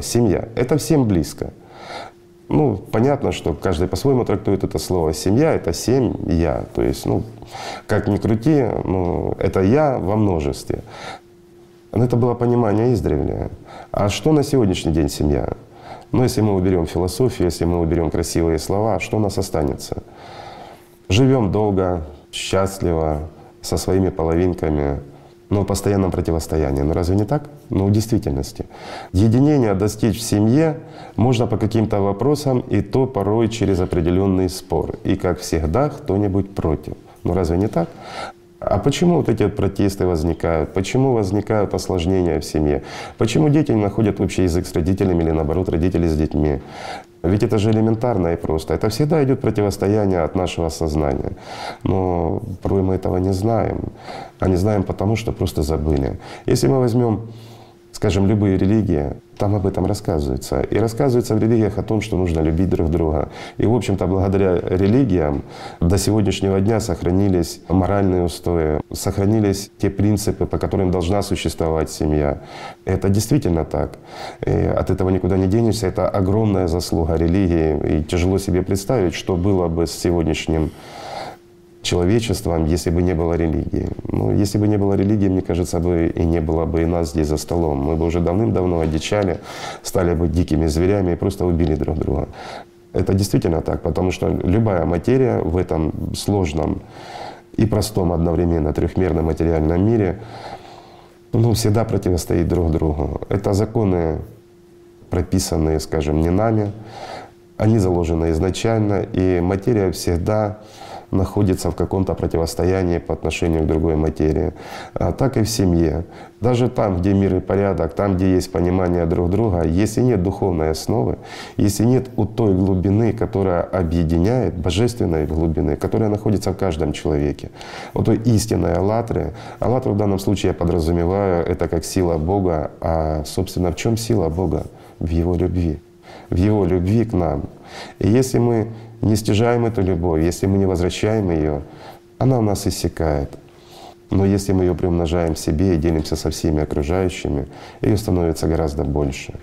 Семья. Это всем близко. Ну, понятно, что каждый по-своему трактует это слово. Семья — это семь «я». То есть, ну, как ни крути, ну, это «я» во множестве. Но это было понимание издревле. А что на сегодняшний день семья? Ну, если мы уберем философию, если мы уберем красивые слова, что у нас останется? Живем долго, счастливо, со своими половинками, но в постоянном противостоянии. Ну разве не так? Ну в действительности. Единение достичь в семье можно по каким-то вопросам, и то порой через определенный спор. И как всегда кто-нибудь против. Ну разве не так? А почему вот эти вот протесты возникают? Почему возникают осложнения в семье? Почему дети не находят общий язык с родителями или наоборот родители с детьми? Ведь это же элементарно и просто. Это всегда идет противостояние от нашего сознания. Но порой мы этого не знаем. А не знаем потому, что просто забыли. Если мы возьмем скажем, любые религии, там об этом рассказывается. И рассказывается в религиях о том, что нужно любить друг друга. И, в общем-то, благодаря религиям до сегодняшнего дня сохранились моральные устои, сохранились те принципы, по которым должна существовать семья. Это действительно так. И от этого никуда не денешься. Это огромная заслуга религии. И тяжело себе представить, что было бы с сегодняшним человечеством, если бы не было религии. Ну, если бы не было религии, мне кажется, бы и не было бы и нас здесь за столом. Мы бы уже давным-давно одичали, стали бы дикими зверями и просто убили друг друга. Это действительно так, потому что любая материя в этом сложном и простом одновременно трехмерном материальном мире ну, всегда противостоит друг другу. Это законы, прописанные, скажем, не нами, они заложены изначально, и материя всегда находится в каком-то противостоянии по отношению к другой материи. А так и в семье. Даже там, где мир и порядок, там, где есть понимание друг друга, если нет духовной основы, если нет у той глубины, которая объединяет, божественной глубины, которая находится в каждом человеке, вот той истинной аллатры, аллатру в данном случае я подразумеваю, это как сила Бога, а, собственно, в чем сила Бога? В Его любви. В Его любви к нам. И если мы не стяжаем эту любовь, если мы не возвращаем ее, она у нас иссякает. Но если мы ее приумножаем себе и делимся со всеми окружающими, ее становится гораздо больше.